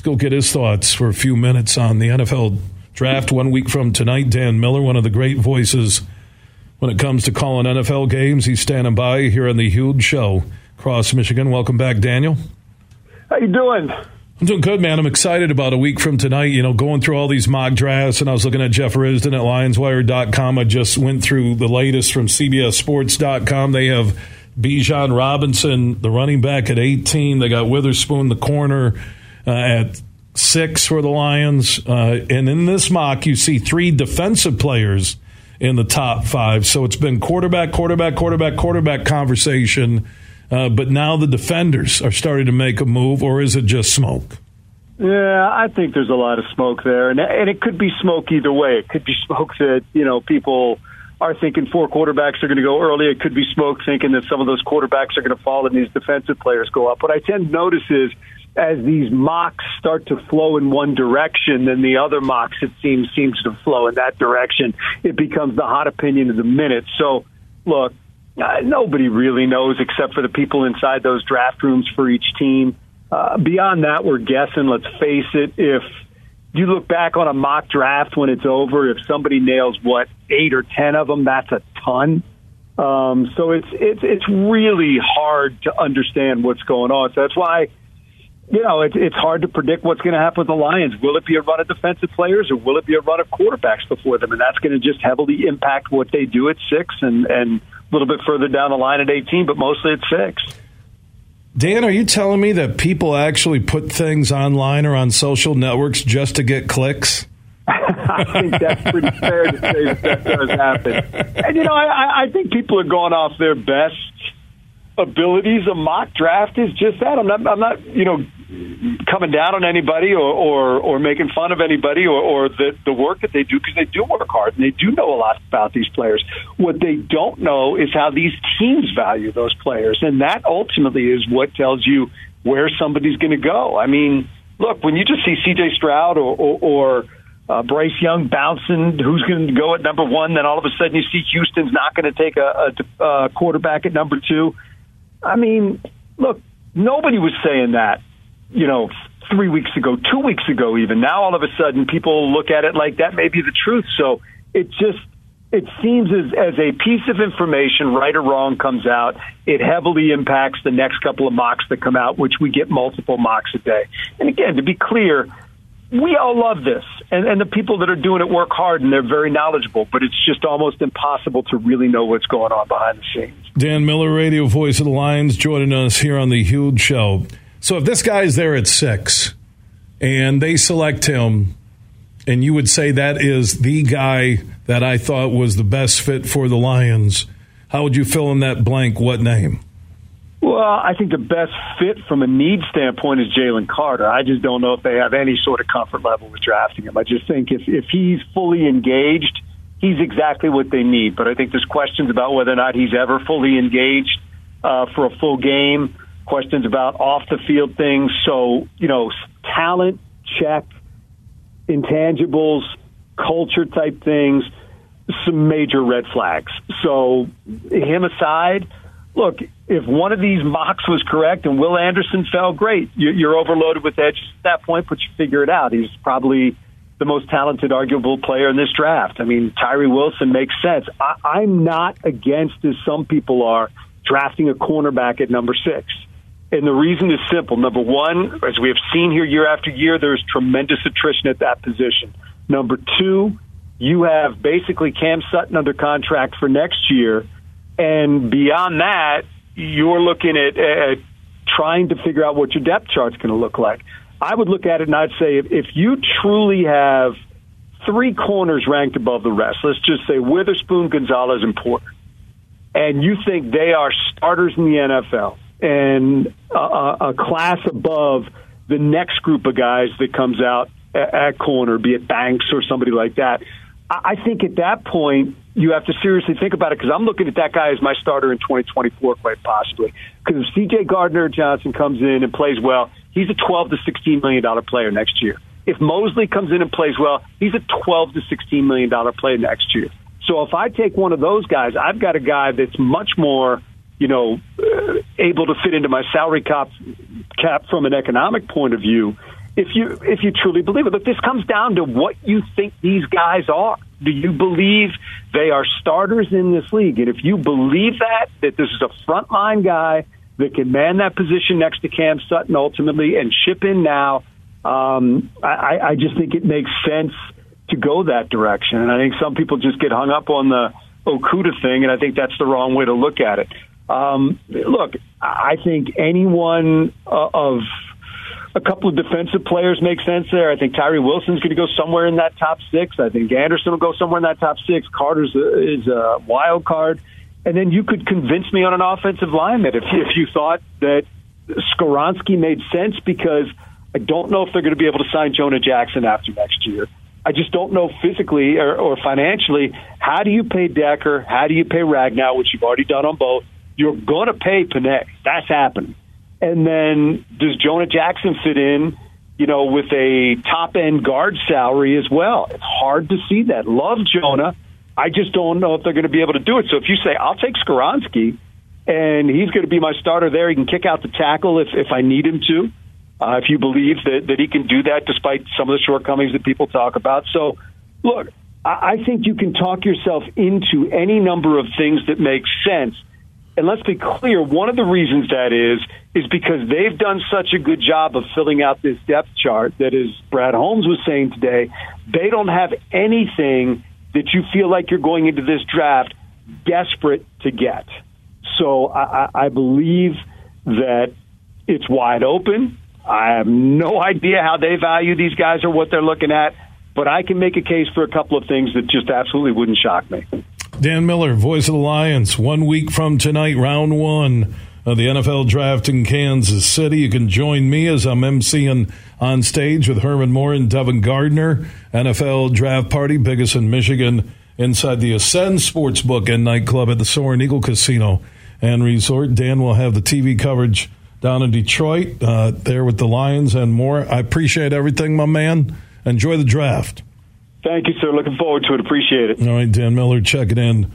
Let's go get his thoughts for a few minutes on the NFL draft one week from tonight. Dan Miller, one of the great voices when it comes to calling NFL games. He's standing by here on the Huge Show, across Michigan. Welcome back, Daniel. How you doing? I'm doing good, man. I'm excited about a week from tonight. You know, going through all these mock drafts, and I was looking at Jeff Risdon at LionsWire.com. I just went through the latest from CBSSports.com. They have Bijan Robinson, the running back, at 18. They got Witherspoon, the corner, uh, at six for the Lions. Uh, and in this mock, you see three defensive players in the top five. So it's been quarterback, quarterback, quarterback, quarterback conversation. Uh, but now the defenders are starting to make a move, or is it just smoke? Yeah, I think there's a lot of smoke there, and and it could be smoke either way. It could be smoke that you know people are thinking four quarterbacks are going to go early. It could be smoke thinking that some of those quarterbacks are going to fall and these defensive players go up. What I tend to notice is as these mocks start to flow in one direction, then the other mocks it seems seems to flow in that direction. It becomes the hot opinion of the minute. So, look, uh, nobody really knows except for the people inside those draft rooms for each team. Uh, beyond that, we're guessing. Let's face it. If you look back on a mock draft when it's over, if somebody nails what eight or ten of them, that's a ton. Um, so it's it's it's really hard to understand what's going on. So that's why you know, it's it's hard to predict what's going to happen with the Lions. Will it be a run of defensive players or will it be a run of quarterbacks before them? And that's going to just heavily impact what they do at six and, and a little bit further down the line at 18, but mostly at six. Dan, are you telling me that people actually put things online or on social networks just to get clicks? I think that's pretty fair to say that that does happen. And, you know, I, I think people are going off their best abilities. A mock draft is just that. I'm not, I'm not, you know, coming down on anybody or, or, or making fun of anybody or, or the, the work that they do because they do work hard and they do know a lot about these players. What they don't know is how these teams value those players. And that ultimately is what tells you where somebody's going to go. I mean, look, when you just see CJ Stroud or, or, or uh, Bryce Young bouncing, who's going to go at number one, then all of a sudden you see Houston's not going to take a, a, a quarterback at number two. I mean, look, nobody was saying that you know, three weeks ago, two weeks ago, even. Now all of a sudden people look at it like that may be the truth. So it just, it seems as, as a piece of information, right or wrong, comes out, it heavily impacts the next couple of mocks that come out, which we get multiple mocks a day. And again, to be clear, we all love this, and, and the people that are doing it work hard and they're very knowledgeable, but it's just almost impossible to really know what's going on behind the scenes. Dan Miller, radio voice of the Lions, joining us here on the Huge Show. So if this guy's there at six and they select him, and you would say that is the guy that I thought was the best fit for the Lions, how would you fill in that blank? What name? Well, I think the best fit from a need standpoint is Jalen Carter. I just don't know if they have any sort of comfort level with drafting him. I just think if, if he's fully engaged, he's exactly what they need. But I think there's questions about whether or not he's ever fully engaged uh, for a full game questions about off the field things. So, you know, talent check, intangibles, culture type things, some major red flags. So, him aside, look, if one of these mocks was correct and Will Anderson fell, great. You're overloaded with edges at that point, but you figure it out. He's probably the most talented, arguable player in this draft. I mean, Tyree Wilson makes sense. I, I'm not against, as some people are, drafting a cornerback at number six. And the reason is simple. Number one, as we have seen here year after year, there's tremendous attrition at that position. Number two, you have basically Cam Sutton under contract for next year. And beyond that, you're looking at, at trying to figure out what your depth chart's going to look like. I would look at it and I'd say if, if you truly have three corners ranked above the rest, let's just say Witherspoon, Gonzalez, and Porter, and you think they are starters in the NFL, and a, a class above the next group of guys that comes out at, at corner, be it Banks or somebody like that. I, I think at that point, you have to seriously think about it because I'm looking at that guy as my starter in 2024, quite possibly. Because if CJ Gardner Johnson comes in and plays well, he's a 12 to 16 million dollar player next year. If Moseley comes in and plays well, he's a 12 to 16 million dollar player next year. So if I take one of those guys, I've got a guy that's much more you know, able to fit into my salary cap cap from an economic point of view. if you if you truly believe it. But this comes down to what you think these guys are. Do you believe they are starters in this league? And if you believe that that this is a frontline guy that can man that position next to Cam Sutton ultimately and ship in now, um, I, I just think it makes sense to go that direction. And I think some people just get hung up on the Okudah thing, and I think that's the wrong way to look at it. Um, look, I think anyone uh, of a couple of defensive players make sense there. I think Tyree Wilson's going to go somewhere in that top six. I think Anderson will go somewhere in that top six. Carter's a, is a wild card. And then you could convince me on an offensive lineman if, if you thought that Skoronski made sense because I don't know if they're going to be able to sign Jonah Jackson after next year. I just don't know physically or, or financially how do you pay Decker, how do you pay Ragnow, which you've already done on both. You're going to pay Penei. That's happening. And then does Jonah Jackson fit in, you know, with a top end guard salary as well? It's hard to see that. Love Jonah. I just don't know if they're going to be able to do it. So if you say, I'll take Skoronski and he's going to be my starter there, he can kick out the tackle if, if I need him to. Uh, if you believe that, that he can do that despite some of the shortcomings that people talk about. So, look, I, I think you can talk yourself into any number of things that make sense. And let's be clear, one of the reasons that is, is because they've done such a good job of filling out this depth chart that, as Brad Holmes was saying today, they don't have anything that you feel like you're going into this draft desperate to get. So I, I believe that it's wide open. I have no idea how they value these guys or what they're looking at, but I can make a case for a couple of things that just absolutely wouldn't shock me. Dan Miller, voice of the Lions. One week from tonight, round one of the NFL draft in Kansas City. You can join me as I'm emceeing on stage with Herman Moore and Devin Gardner. NFL draft party, biggest in Michigan, inside the Ascend Sportsbook and Nightclub at the Soaring Eagle Casino and Resort. Dan will have the TV coverage down in Detroit, uh, there with the Lions and more. I appreciate everything, my man. Enjoy the draft. Thank you, sir. Looking forward to it. Appreciate it. All right, Dan Miller, check it in